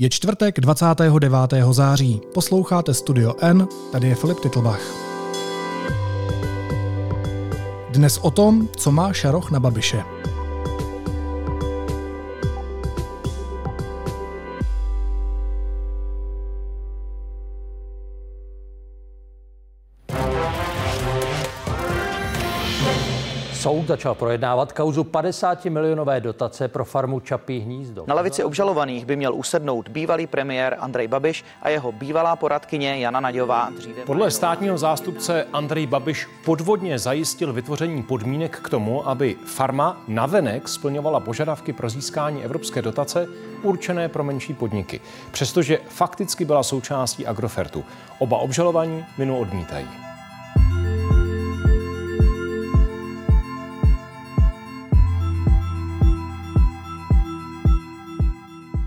Je čtvrtek 29. září. Posloucháte Studio N, tady je Filip Titlbach. Dnes o tom, co má Šaroch na Babiše. Soud začal projednávat kauzu 50 milionové dotace pro farmu Čapí hnízdo. Na lavici obžalovaných by měl usednout bývalý premiér Andrej Babiš a jeho bývalá poradkyně Jana Naďová. Dříve... Podle státního zástupce Andrej Babiš podvodně zajistil vytvoření podmínek k tomu, aby farma navenek splňovala požadavky pro získání evropské dotace určené pro menší podniky, přestože fakticky byla součástí Agrofertu. Oba obžalovaní minu odmítají.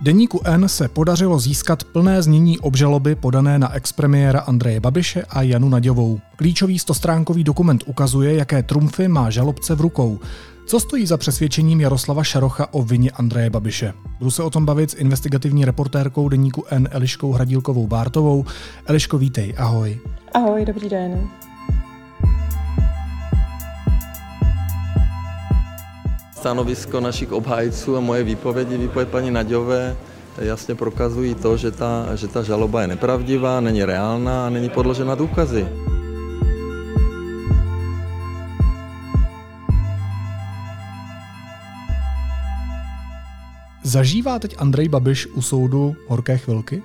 Deníku N se podařilo získat plné znění obžaloby podané na expremiéra Andreje Babiše a Janu Naďovou. Klíčový stostránkový dokument ukazuje, jaké trumfy má žalobce v rukou. Co stojí za přesvědčením Jaroslava Šarocha o vině Andreje Babiše? Budu se o tom bavit s investigativní reportérkou deníku N Eliškou Hradílkovou Bártovou. Eliško, vítej, ahoj. Ahoj, dobrý den. Stanovisko našich obhájců a moje výpovědi, výpověď paní Naďové, jasně prokazují to, že ta, že ta žaloba je nepravdivá, není reálná a není podložena důkazy. Zažívá teď Andrej Babiš u soudu horké chvilky?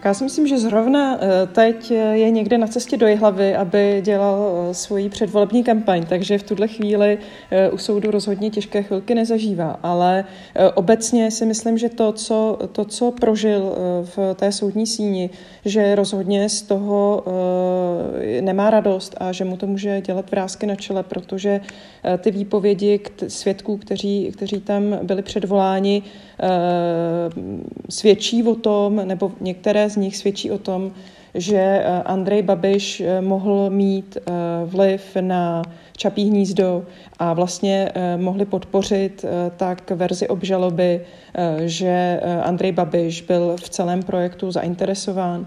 Tak já si myslím, že zrovna eh, teď je někde na cestě do Jihlavy, aby dělal eh, svoji předvolební kampaň, takže v tuhle chvíli eh, u soudu rozhodně těžké chvilky nezažívá. Ale obecně si myslím, že to, co, to, co prožil v té soudní síni, že rozhodně z toho nemá radost a že mu to může dělat vrázky na čele, protože ty výpovědi svědků, kteří, kteří tam byli předvoláni, svědčí o tom, nebo některé z nich svědčí o tom, že eh, Andrej Babiš eh, mohl mít eh, vliv na Čapí hnízdo a vlastně mohli podpořit tak verzi obžaloby, že Andrej Babiš byl v celém projektu zainteresován.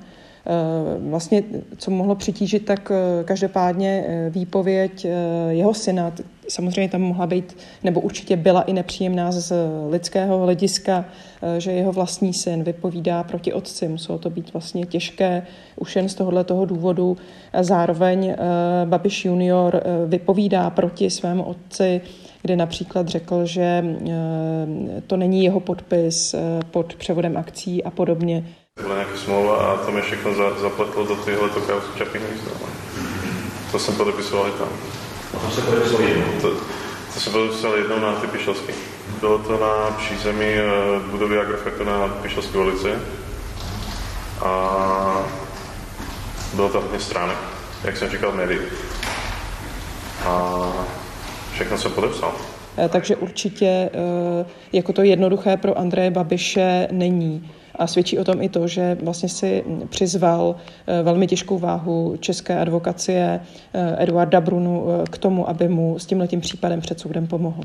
Vlastně, co mohlo přitížit, tak každopádně výpověď jeho syna, samozřejmě tam mohla být, nebo určitě byla i nepříjemná z lidského hlediska, eh, že jeho vlastní syn vypovídá proti otci. Muselo to být vlastně těžké už jen z tohohle toho důvodu. Zároveň eh, Babiš junior eh, vypovídá proti svému otci, kde například řekl, že to není jeho podpis pod převodem akcí a podobně. Byla nějaká smlouva a to mi všechno zapletlo do tohoto kauzu Čapí To jsem podepisoval i tam. A to se podařilo jednou? To, to se podařilo jednou na Typišovský. Bylo to na přízemí eh, budovy Agrofactu na Typišovské ulici. A bylo to hodně stránek, jak jsem říkal v médiích. A všechno jsem podepsal. Eh, takže určitě eh, jako to jednoduché pro Andreje Babiše není. A svědčí o tom i to, že vlastně si přizval eh, velmi těžkou váhu české advokacie Eduarda Brunu k tomu, aby mu s tímhletím případem před soudem pomohl.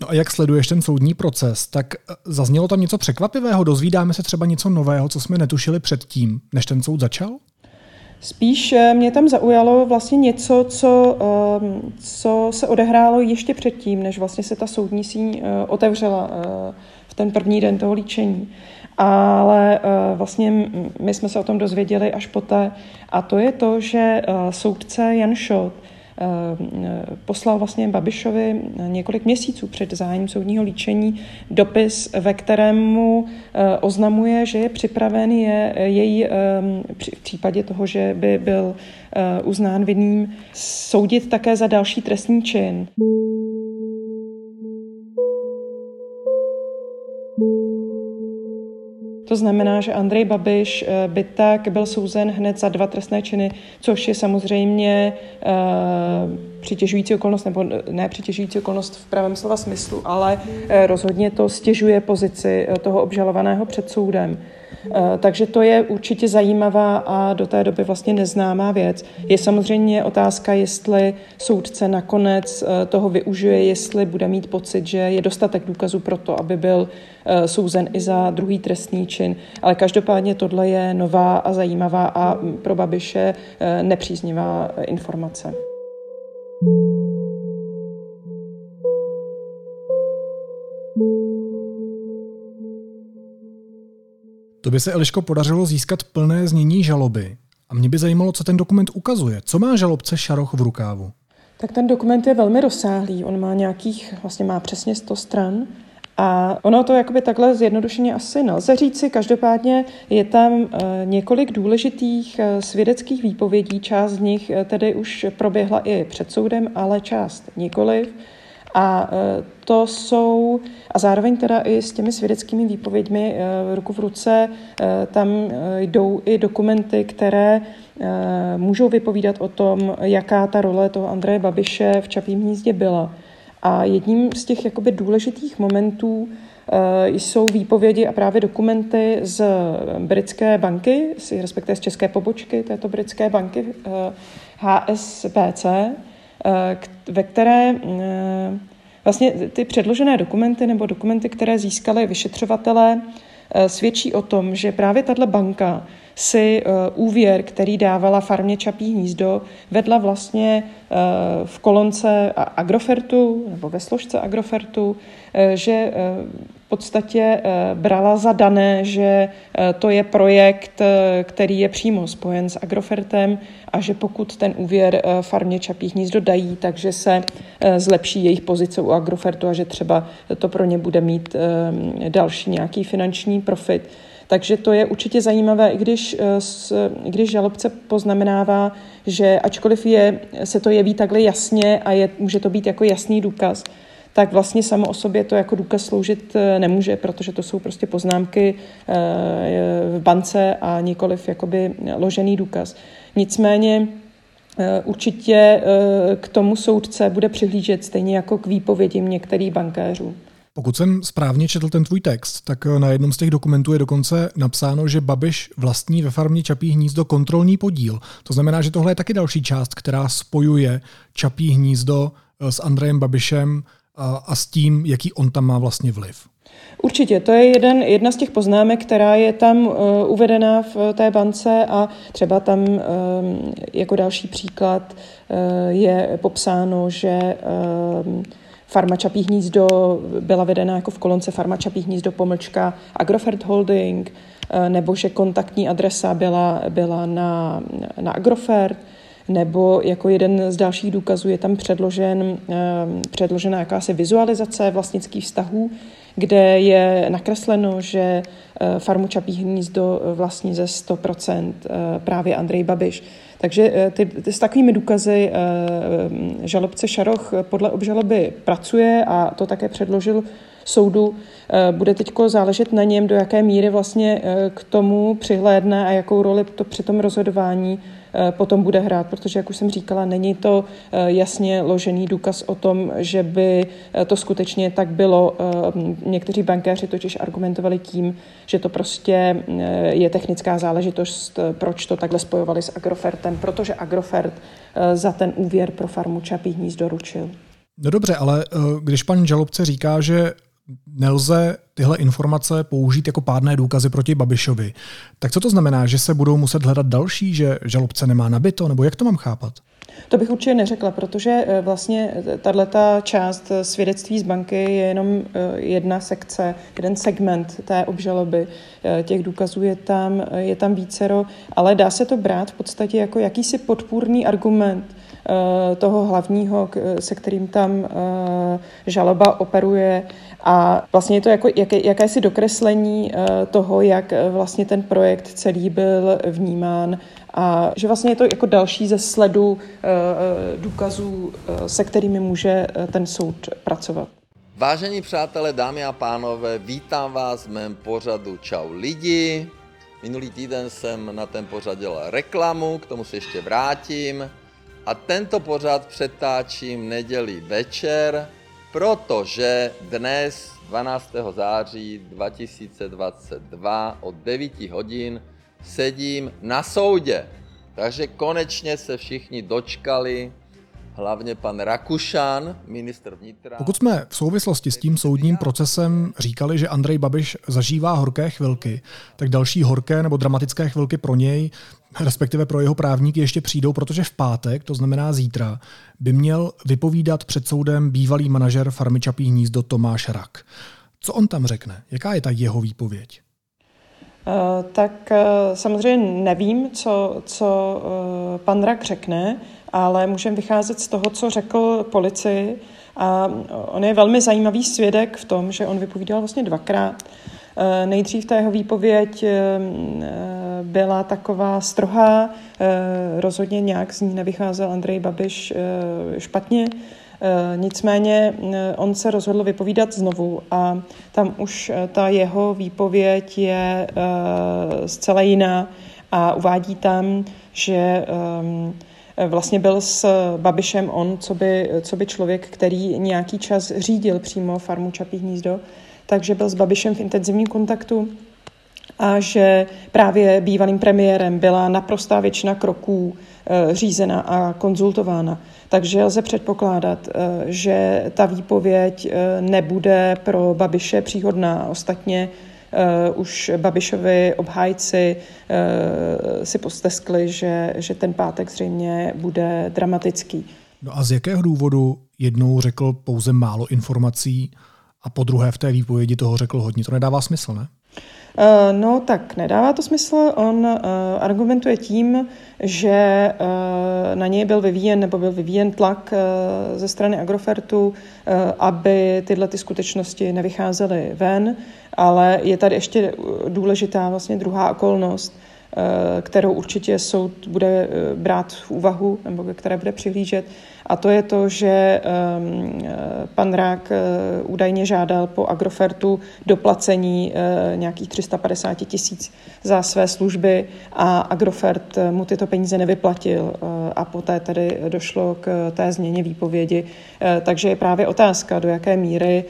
No a jak sleduješ ten soudní proces, tak zaznělo tam něco překvapivého? Dozvídáme se třeba něco nového, co jsme netušili předtím, než ten soud začal? Spíš mě tam zaujalo vlastně něco, co, ehm, co se odehrálo ještě předtím, než vlastně se ta soudní síň otevřela v ten první den toho líčení ale eh, vlastně my jsme se o tom dozvěděli až poté. A to je to, že eh, soudce Jan eh, poslal vlastně Babišovi několik měsíců před zájem soudního líčení dopis, ve kterému oznamuje, že je připraven je jej v případě toho, že by byl uznán vinným, soudit také za další trestní čin. To znamená, že Andrej Babiš eh, by tak byl souzen hned za dva trestné činy, což je samozřejmě uh, přitěžující okolnost, nebo ne přitěžující okolnost v pravém slova smyslu, ale uh, rozhodně to stěžuje pozici toho obžalovaného před soudem. Takže to je určitě zajímavá a do té doby vlastně neznámá věc. Je samozřejmě otázka, jestli soudce nakonec toho využije, jestli bude mít pocit, že je dostatek důkazů pro to, aby byl souzen i za druhý trestný čin. Ale každopádně tohle je nová a zajímavá a pro Babiše nepříznivá informace. To by se Eliško podařilo získat plné znění žaloby. A mě by zajímalo, co ten dokument ukazuje. Co má žalobce Šaroch v rukávu? Tak ten dokument je velmi rozsáhlý. On má nějakých, vlastně má přesně 100 stran. A ono to jakoby takhle zjednodušeně asi nelze říci. Každopádně je tam eh, několik důležitých eh, svědeckých výpovědí. Část z nich eh, tedy už proběhla i před soudem, ale část nikoliv. A to jsou, a zároveň teda i s těmi svědeckými výpověďmi ruku v ruce, tam jdou i dokumenty, které můžou vypovídat o tom, jaká ta role toho Andreje Babiše v Čapím hnízdě byla. A jedním z těch jakoby důležitých momentů eh, jsou výpovědi a právě dokumenty z britské banky, respektive z české pobočky této britské banky HSBC, eh, eh, ve které vlastně ty předložené dokumenty nebo dokumenty, které získali vyšetřovatelé, svědčí o tom, že právě tato banka si úvěr, který dávala farmě Čapí hnízdo, vedla vlastně v kolonce Agrofertu nebo ve složce Agrofertu, eh, že eh, podstatě eh, brala za dané, že to je projekt, který je přímo spojen s Agrofertem a že pokud ten úvěr farmě Čapí hnízdo dají, takže se zlepší jejich pozice u Agrofertu a že třeba to pro ně bude mít další nějaký finanční profit. Takže to je určitě zajímavé, i když, eh, i když žalobce poznamenává, že ačkoliv je, se to jeví takhle jasně a je, může to být jako jasný důkaz, tak vlastně samo o sobě to jako důkaz sloužit eh, nemůže, protože to jsou prostě poznámky eh, v bance a nikoliv jakoby ložený důkaz. Nicméně určitě k tomu soudce bude přihlížet stejně jako k výpovědím některých bankéřů. Pokud jsem správně četl ten tvůj text, tak na jednom z těch dokumentů je dokonce napsáno, že Babiš vlastní ve farmě Čapí hnízdo kontrolní podíl. To znamená, že tohle je taky další část, která spojuje Čapí hnízdo eh, s Andrejem Babišem a, s tím, jaký on tam má vlastně vliv. Určitě, to je jeden, jedna z těch poznámek, která je tam uh, uvedená v té bance a třeba tam um, jako další příklad uh, je popsáno, že um, Farma Čapí hnízdo byla vedena jako v kolonce Farma Čapí hnízdo pomlčka Agrofert Holding, eh, nebo že kontaktní adresa byla, byla na, na Agrofert, nebo jako jeden z dalších důkazů je tam předložen, eh, předložena jakási vizualizace vlastnických vztahů, kde je nakresleno, že eh, farmu Čapí hnízdo vlastní ze 100% právě Andrej Babiš. Takže eh, ty, ty s takovými důkazy eh, žalobce Šaroch podle obžaloby pracuje a to také předložil soudu. Eh, bude teď záležet na něm, do jaké míry vlastně k tomu přihlédne a jakou roli to při tom rozhodování Eh, potom bude hrát, protože, jak už jsem říkala, není to eh, jasně ložený důkaz o tom, že by eh, to skutečně tak bylo. Někteří bankéři totiž argumentovali tím, že to prostě je technická záležitost, proč to takhle spojovali s Agrofertem, protože Agrofert za ten úvěr pro farmu Čapí hnízdo doručil. No dobře, ale když pan žalobce říká, že nelze tyhle informace použít jako pádné důkazy proti Babišovi. Tak co to znamená, že se budou muset hledat další, že žalobce nemá nabito, nebo jak to mám chápat? To bych určitě neřekla, protože eh, vlastně eh, tato část eh, svědectví z banky je jenom jedna sekce, jeden segment té obžaloby. Těch důkazů je tam, je tam vícero, ale dá se to brát v podstatě jako jakýsi podpůrný argument toho hlavního, se kterým tam žaloba operuje a vlastně je to jako jaké, jakési dokreslení eh, toho, jak eh, vlastně ten projekt celý byl vnímán a že vlastně je to jako další ze sledu eh, důkazů, se kterými může ten soud pracovat. Vážení přátelé, dámy a pánové, vítám vás v mém pořadu Čau lidi. Minulý týden jsem na ten pořad dělal reklamu, k tomu se ještě vrátím. A tento pořad přetáčím neděli večer, protože dnes 12. září 2022 od 9 hodin sedím na soudě. Takže konečně se všichni dočkali, hlavně pan Rakušan, ministr vnitra. Pokud jsme v souvislosti s tím soudním procesem říkali, že Andrej Babiš zažívá horké chvilky, tak další horké nebo dramatické chvilky pro něj, respektive pro jeho právníky, ještě přijdou, protože v pátek, to znamená zítra, by měl vypovídat před soudem bývalý manažer farmy Čapí hnízdo Tomáš Rak. Co on tam řekne? Jaká je ta jeho výpověď? Uh, tak uh, samozřejmě nevím, co, co uh, pan Rak řekne, ale můžeme vycházet z toho, co řekl policii. A on je velmi zajímavý svědek v tom, že on vypovídal vlastně dvakrát. Nejdřív ta jeho výpověď byla taková strohá, rozhodně nějak z ní nevycházel Andrej Babiš špatně. Nicméně on se rozhodl vypovídat znovu a tam už ta jeho výpověď je zcela jiná a uvádí tam, že vlastně byl s Babišem on, co by, co by člověk, který nějaký čas řídil přímo farmu Čapí hnízdo, takže byl s Babišem v intenzivním kontaktu a že právě bývalým premiérem byla naprostá většina kroků eh, řízena a konzultována. Takže lze předpokládat, eh, že ta výpověď eh, nebude pro Babiše příhodná. Ostatně uh, už Babišovi obhájci si posteskli, že, že ten pátek zřejmě bude dramatický. No a z jakého důvodu jednou řekl pouze málo informací a po druhé v té výpovědi toho řekl hodně? To nedává smysl, ne? Eh, no tak nedává to smysl. On uh, argumentuje tím, že uh, na něj byl vyvíjen nebo byl vyvíjen tlak ze strany Agrofertu, aby tyhle ty skutečnosti nevycházely ven, ale je tady ještě důležitá vlastně druhá okolnost, kterou určitě soud bude brát v úvahu nebo které bude přihlížet, a to je to, že ehm, pan Rák eh, údajně žádal po Agrofertu doplacení eh, nějakých 350 tisíc za své služby a Agrofert eh, mu tyto peníze nevyplatil a poté tedy došlo k té změně výpovědi. Takže je právě otázka, do jaké míry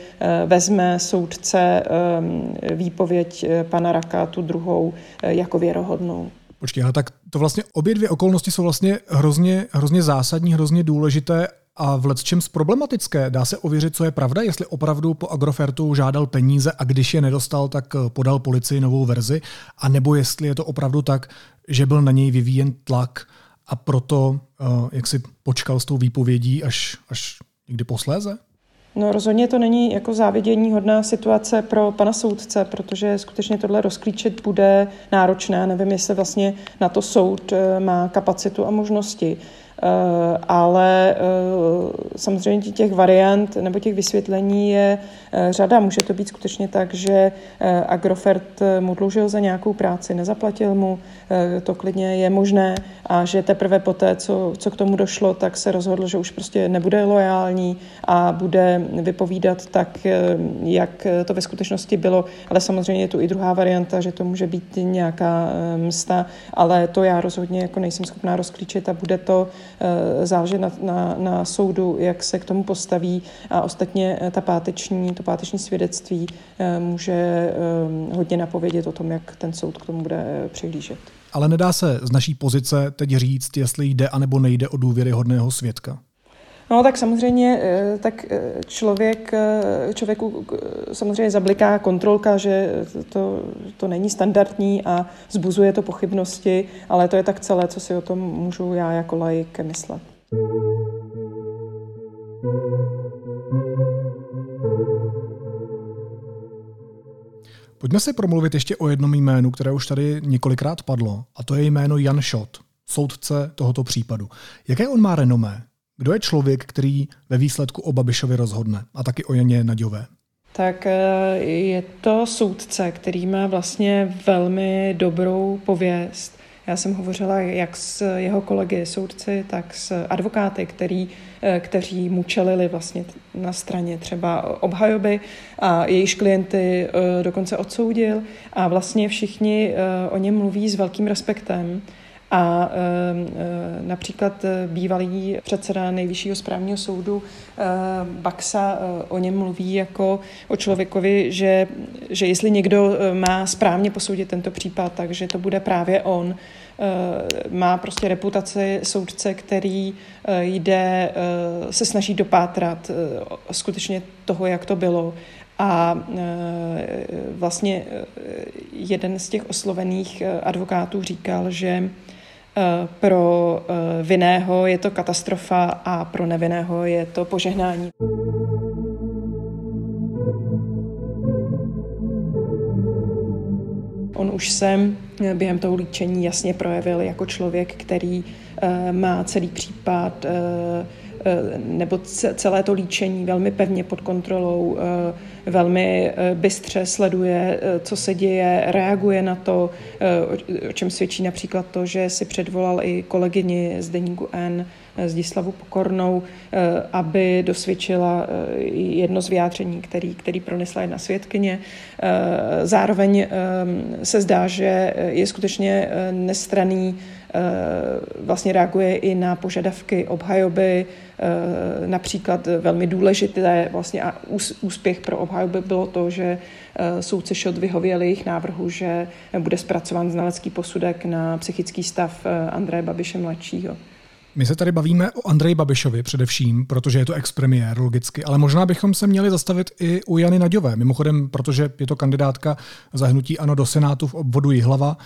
vezme soudce ehm, výpověď pana Raka, tu druhou, jako věrohodnou. Počkej, ale tak to vlastně obě dvě okolnosti jsou vlastně hrozně, hrozně zásadní, hrozně důležité a v čem problematické. Dá se ověřit, co je pravda, jestli opravdu po Agrofertu žádal peníze a když je nedostal, tak eh, podal policii novou verzi, a nebo jestli je to opravdu tak, že byl na něj vyvíjen tlak a proto uh, jak si počkal s tou výpovědí až, až někdy posléze? No rozhodně to není jako závidění hodná situace pro pana soudce, protože skutečně tohle rozklíčit bude náročné. Nevím, jestli vlastně na to soud eh, má kapacitu a možnosti. Eh, ale eh, samozřejmě těch variant nebo těch vysvětlení je eh, řada. Může to být skutečně tak, že Agrofert mu dlužil za nějakou práci, nezaplatil mu, to klidně je možné a že teprve poté, co, co k tomu došlo, tak se rozhodl, že už prostě nebude loajální a bude vypovídat tak, jak to ve skutečnosti bylo. Ale samozřejmě je tu i druhá varianta, že to může být nějaká msta, ale to já rozhodně jako nejsem schopná rozklíčit a bude to záleží na, na, na soudu, jak se k tomu postaví a ostatně eh, ta páteční, to páteční svědectví eh, může hodně napovědět o tom, jak ten soud k tomu bude přihlížet. Ale nedá se z naší pozice teď říct, jestli jde anebo nejde o důvěryhodného svědka. No tak samozřejmě, tak člověk, člověku samozřejmě zabliká kontrolka, že to, to není standardní a zbuzuje to pochybnosti, ale to je tak celé, co si o tom můžu já jako laik myslet. Pojďme si promluvit ještě o jednom jménu, které už tady několikrát padlo, a to je jméno Jan Šot, soudce tohoto případu. Jaké on má renomé? Kdo je člověk, který ve výsledku o Babišovi rozhodne? A taky o Janě Naďové. Tak eh, je to soudce, který má vlastně velmi dobrou pověst. Já jsem hovořila jak s jeho kolegy soudci, tak s advokáty, který, eh, kteří mu čelili vlastně na straně třeba obhajoby a jejíž klienty eh, dokonce odsoudil a vlastně všichni o něm mluví s velkým respektem A například bývalý předseda nejvyššího správního soudu Baxa o něm mluví jako o člověkovi, že, že jestli někdo má správně posoudit tento případ, takže to bude právě on. Má prostě reputaci soudce, který jde, se snaží dopátrat skutečně toho, jak to bylo a vlastně jeden z těch oslovených advokátů říkal, že pro vinného je to katastrofa a pro nevinného je to požehnání. On už se během toho líčení jasně projevil jako člověk, který má celý případ nebo celé to líčení velmi pevně pod kontrolou, velmi eh, bystře sleduje, eh, co se děje, reaguje na to, eh, o čem svědčí například to, že si předvolal i kolegyni z deníku N, Zdislavu Pokornou, aby dosvědčila jedno z vyjádření, který, který pronesla jedna svědkyně. Zároveň se zdá, že je skutečně nestraný vlastně reaguje i na požadavky obhajoby, Eh, například velmi důležité vlastně a úspěch pro obhajoby bylo to, že eh, soudce Šot vyhověl jejich návrhu, že bude zpracován znalecký posudek na psychický stav eh, Andreje Babiše mladšího. My se tady bavíme o Andreji Babišovi především, protože je to expremiér logicky, ale možná bychom se měli zastavit i u Jany Naďové. Mimochodem, protože je to kandidátka zahnutí ANO do Senátu v obvodu Jihlava.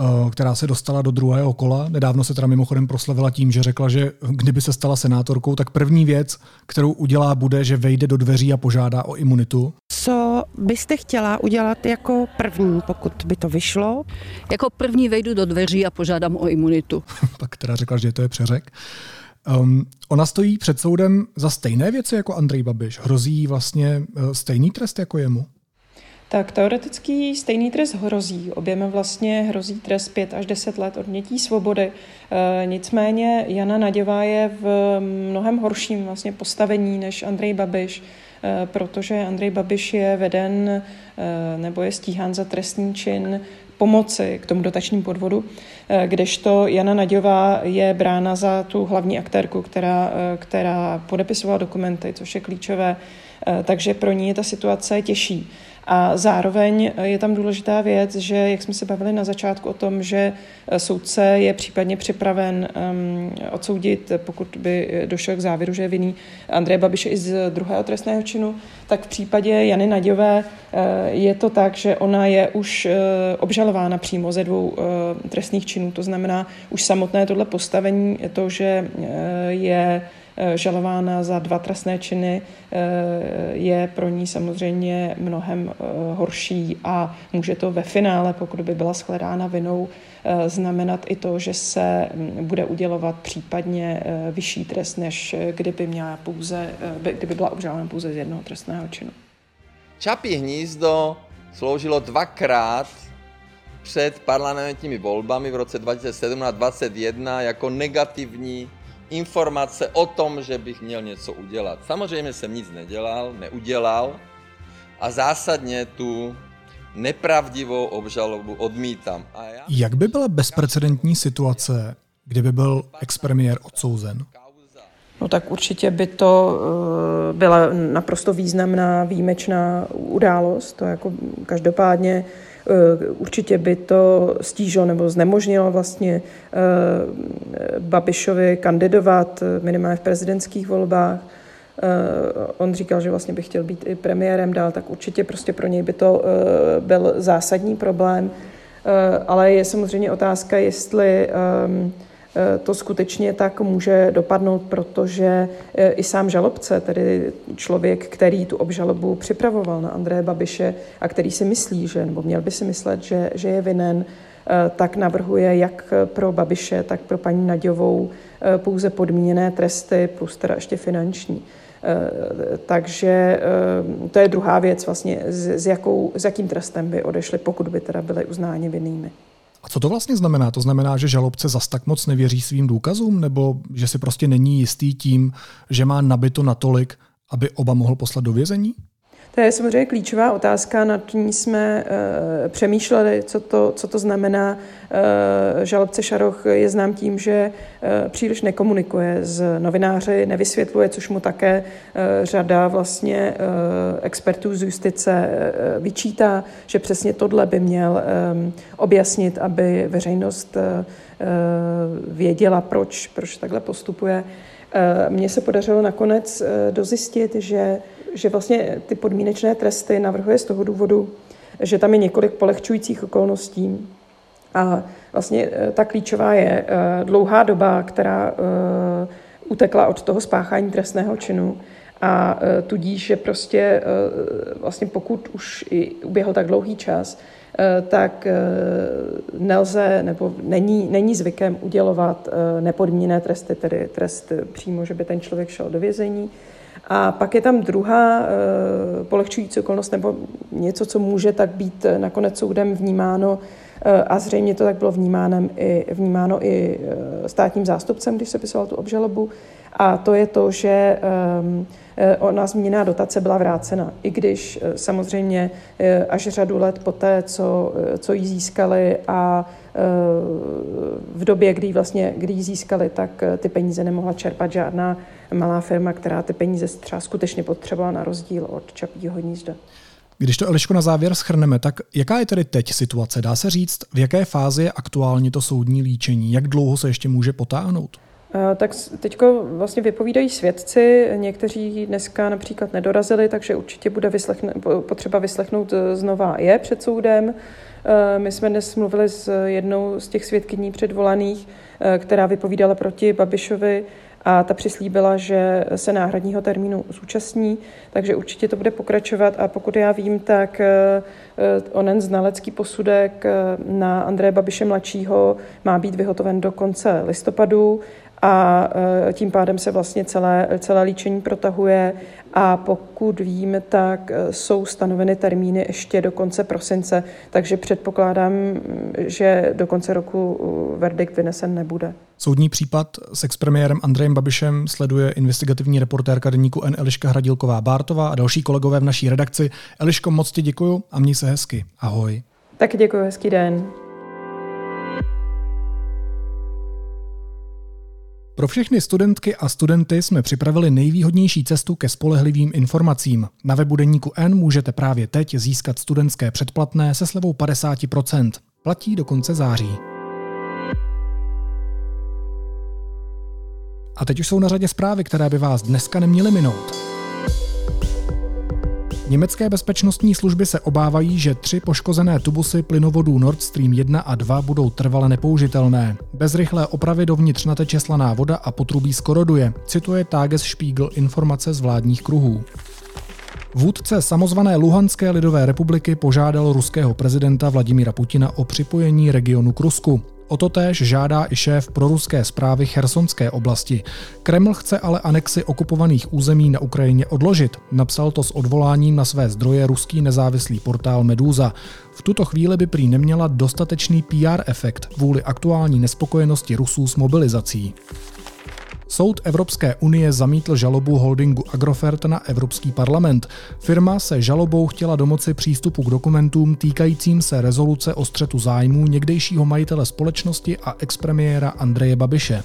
Eh, která se dostala do druhého kola. Nedávno se teda mimochodem proslavila tím, že řekla, že kdyby se stala senátorkou, tak první věc, kterou udělá, bude, že vejde do dveří a požádá o imunitu. Co byste chtěla udělat jako první, pokud by to vyšlo? Jako první vejdu do dveří a požádám o imunitu. Pak teda řekla, že to je přeřek. Um, ona stojí před soudem za stejné věci jako Andrej Babiš. Hrozí vlastně uh, stejný trest jako jemu? Tak teoretický stejný trest hrozí. Oběma vlastně hrozí trest 5 až 10 let odnětí svobody. E, nicméně Jana Naděvá je v mnohem horším vlastně postavení než Andrej Babiš, e, protože Andrej Babiš je veden e, nebo je stíhán za trestný čin pomoci k tomu dotačním podvodu, kdežto Jana Naďová je brána za tu hlavní aktérku, která, která podepisovala dokumenty, což je klíčové, takže pro ní je ta situace těžší. A zároveň je tam důležitá věc, že, jak jsme se bavili na začátku o tom, že soudce je případně připraven um, odsoudit, pokud by došel k závěru, že je vinný Andreje Babiše i z druhého trestného činu, tak v případě Jany Naďové uh, je to tak, že ona je už uh, obžalována přímo ze dvou uh, trestných činů. To znamená, už samotné tohle postavení, to, že je Eh, žalována za dva trestné činy, eh, je pro ní samozřejmě mnohem eh, horší a může to ve finále, pokud by byla shledána vinou, znamenat i to, že se hm, bude udělovat případně vyšší trest, než kdyby, měla pouze, kdyby byla obžalována pouze z jednoho trestného činu. Čapí hnízdo sloužilo dvakrát před parlamentními volbami v roce 2017 2021 jako negativní informace o tom, že bych měl něco udělat. Samozřejmě jsem nic nedělal, neudělal a zásadně tu nepravdivou obžalobu odmítám. A já... Jak by byla bezprecedentní situace, kdyby byl expremiér odsouzen? No tak určitě by to eh, byla naprosto významná, výjimečná událost. To jako každopádně Eh, určitě by to stížilo nebo znemožnilo vlastně eh, Babišovi kandidovat minimálně v prezidentských volbách. On říkal, že vlastně by chtěl být i premiérem dál, tak určitě prostě pro něj by to byl zásadní problém. Ale je samozřejmě otázka, jestli ehm, Eh, to skutečně tak může dopadnout, protože eh, i sám žalobce, tedy člověk, který tu obžalobu připravoval na Andreje Babiše a který si myslí, že, nebo měl by si myslet, že, že je vinen, eh, tak navrhuje jak pro Babiše, tak pro paní Naďovou pouze podmíněné tresty plus teda ještě finanční. Takže to je druhá věc vlastně, s, jakou, s jakým trestem by odešli, pokud by teda byly uznáni vinnými. A co to vlastně znamená? To znamená, že žalobce zas tak moc nevěří svým důkazům, nebo že si prostě není jistý tím, že má nabito natolik, aby oba mohl poslat do vězení? To je samozřejmě klíčová otázka, nad ní jsme uh, přemýšleli, co to, co to znamená. Uh, žalobce Šaroch je znám tím, že uh, příliš nekomunikuje s novináři, nevysvětluje, což mu také uh, řada vlastně uh, expertů z justice uh, vyčítá, že přesně tohle by měl um, objasnit, aby veřejnost uh, věděla, proč, proč takhle postupuje. Mně se podařilo nakonec dozjistit, že že vlastně ty podmínečné tresty navrhuje z toho důvodu, že tam je několik polehčujících okolností. A vlastně eh, ta klíčová je eh, dlouhá doba, která eh, utekla od toho spáchání trestného činu a tudíž, že prostě vlastně pokud už i uběhl tak dlouhý čas, tak nelze nebo není, není zvykem udělovat nepodmíněné tresty, tedy trest přímo, že by ten člověk šel do vězení, a pak je tam druhá e, polehčující okolnost nebo něco, co může tak být nakonec soudem vnímáno e, a zřejmě to tak bylo vnímáno i, vnímáno i státním zástupcem, když se pisoval tu obžalobu. A to je to, že e, ona zmíněná dotace byla vrácena, i když samozřejmě až řadu let poté, co, co ji získali a v době, kdy vlastně, kdy ji získali, tak ty peníze nemohla čerpat žádná malá firma, která ty peníze třeba skutečně potřebovala na rozdíl od Čapího hnízda. Když to Eliško na závěr schrneme, tak jaká je tedy teď situace? Dá se říct, v jaké fázi je aktuálně to soudní líčení? Jak dlouho se ještě může potáhnout? Eh, tak teď vlastně vypovídají svědci, někteří dneska například nedorazili, takže určitě bude vyslechne, potřeba vyslechnout eh, znova je před soudem. Eh, my jsme dnes mluvili s jednou z těch svědkyní předvolaných, která vypovídala proti Babišovi a ta přislíbila, že se náhradního termínu zúčastní, takže určitě to bude pokračovat. A pokud já vím, tak eh, onen znalecký posudek eh, na Andreje Babiše mladšího má být vyhotoven do konce listopadu a tím pádem se vlastně celé, celé líčení protahuje a pokud vím, tak e, jsou stanoveny termíny ještě do konce prosince, takže předpokládám, že do konce roku verdikt vynesen nebude. Soudní případ s expremiérem Andrejem Babišem sleduje investigativní reportérka deníku N. Eliška Hradilková-Bártová a další kolegové v naší redakci. Eliško, moc ti děkuju a měj se hezky. Ahoj. Tak děkuji, hezký den. Pro všechny studentky a studenty jsme připravili nejvýhodnější cestu ke spolehlivým informacím. Na webu Deníku N můžete právě teď získat studentské předplatné se slevou 50%. Platí do konce září. A teď už jsou na řadě zprávy, které by vás dneska neměly minout. Německé bezpečnostní služby se obávají, že tři poškozené tubusy plynovodů Nord Stream 1 a 2 budou trvale nepoužitelné. Bez rychlé opravy dovnitř nateče slaná voda a potrubí skoroduje, cituje Tagesspiegel informace z vládních kruhů. Vůdce samozvané Luhanské lidové republiky požádal ruského prezidenta Vladimíra Putina o připojení regionu k Rusku. O to též žádá i šéf proruské zprávy Chersonské oblasti. Kreml chce ale anexi okupovaných území na Ukrajině odložit. Napsal to s odvoláním na své zdroje ruský nezávislý portál Meduza. V tuto chvíli by prý neměla dostatečný PR efekt kvůli aktuální nespokojenosti Rusů s mobilizací. Soud Evropské unie zamítl žalobu holdingu Agrofert na Evropský parlament. Firma se žalobou chtěla domoci přístupu k dokumentům týkajícím se rezoluce o střetu zájmů někdejšího majitele společnosti a expremiéra Andreje Babiše.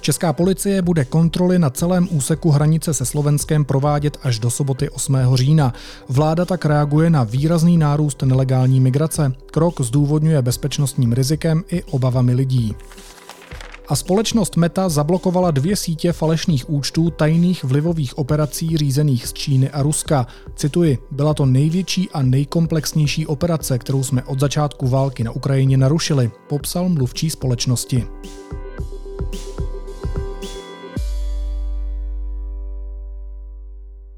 Česká policie bude kontroly na celém úseku hranice se Slovenskem provádět až do soboty 8. října. Vláda tak reaguje na výrazný nárůst nelegální migrace. Krok zdůvodňuje bezpečnostním rizikem i obavami lidí a společnost Meta zablokovala dvě sítě falešných účtů tajných vlivových operací řízených z Číny a Ruska. Cituji, byla to největší a nejkomplexnější operace, kterou jsme od začátku války na Ukrajině narušili, popsal mluvčí společnosti.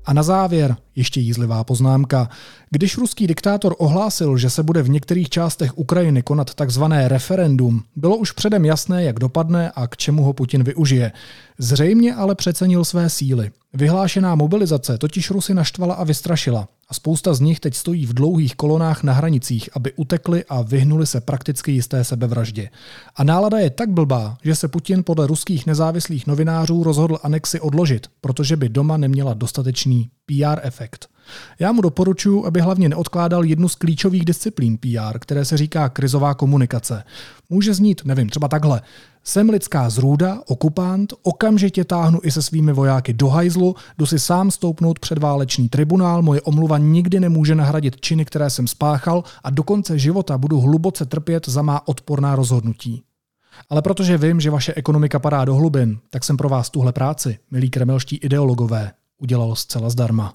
A na závěr ještě jízlivá poznámka. Když ruský diktátor ohlásil, že se bude v některých částech Ukrajiny konat takzvané referendum, bylo už předem jasné, jak dopadne a k čemu ho Putin využije. Zřejmě ale přecenil své síly. Vyhlášená mobilizace totiž Rusy naštvala a vystrašila a spousta z nich teď stojí v dlouhých kolonách na hranicích, aby utekli a vyhnuli se prakticky jisté sebevraždě. A nálada je tak blbá, že se Putin podle ruských nezávislých novinářů rozhodl anexi odložit, protože by doma neměla dostatečný PR efekt. Já mu doporučuji, aby hlavně neodkládal jednu z klíčových disciplín PR, které se říká krizová komunikace. Může znít, nevím, třeba takhle. Jsem lidská zrůda, okupant, okamžitě táhnu i se svými vojáky do hajzlu, jdu si sám stoupnout před válečný tribunál, moje omluva nikdy nemůže nahradit činy, které jsem spáchal a do konce života budu hluboce trpět za má odporná rozhodnutí. Ale protože vím, že vaše ekonomika padá do hlubin, tak jsem pro vás tuhle práci, milí kremelští ideologové, udělal zcela zdarma.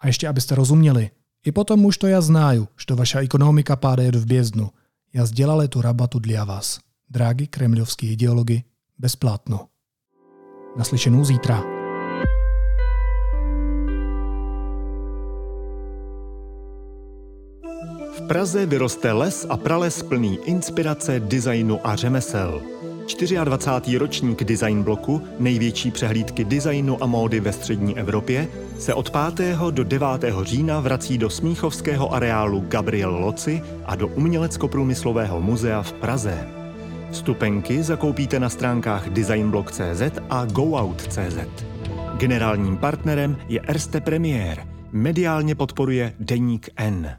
A ještě abyste rozuměli, i potom už to já znáju, že vaša ekonomika páda v bězdnu. Já sdělali tu rabatu dlia vás drági kremlovský ideologi, bezplatno. Naslyšenou zítra. V Praze vyroste les a prales plný inspirace, designu a řemesel. 24. ročník Design bloku, největší přehlídky designu a módy ve střední Evropě, se od 5. do 9. října vrací do smíchovského areálu Gabriel Loci a do Umělecko-průmyslového muzea v Praze. Vstupenky zakoupíte na stránkách designblog.cz a goout.cz. Generálním partnerem je Erste Premier. Mediálně podporuje Deník N.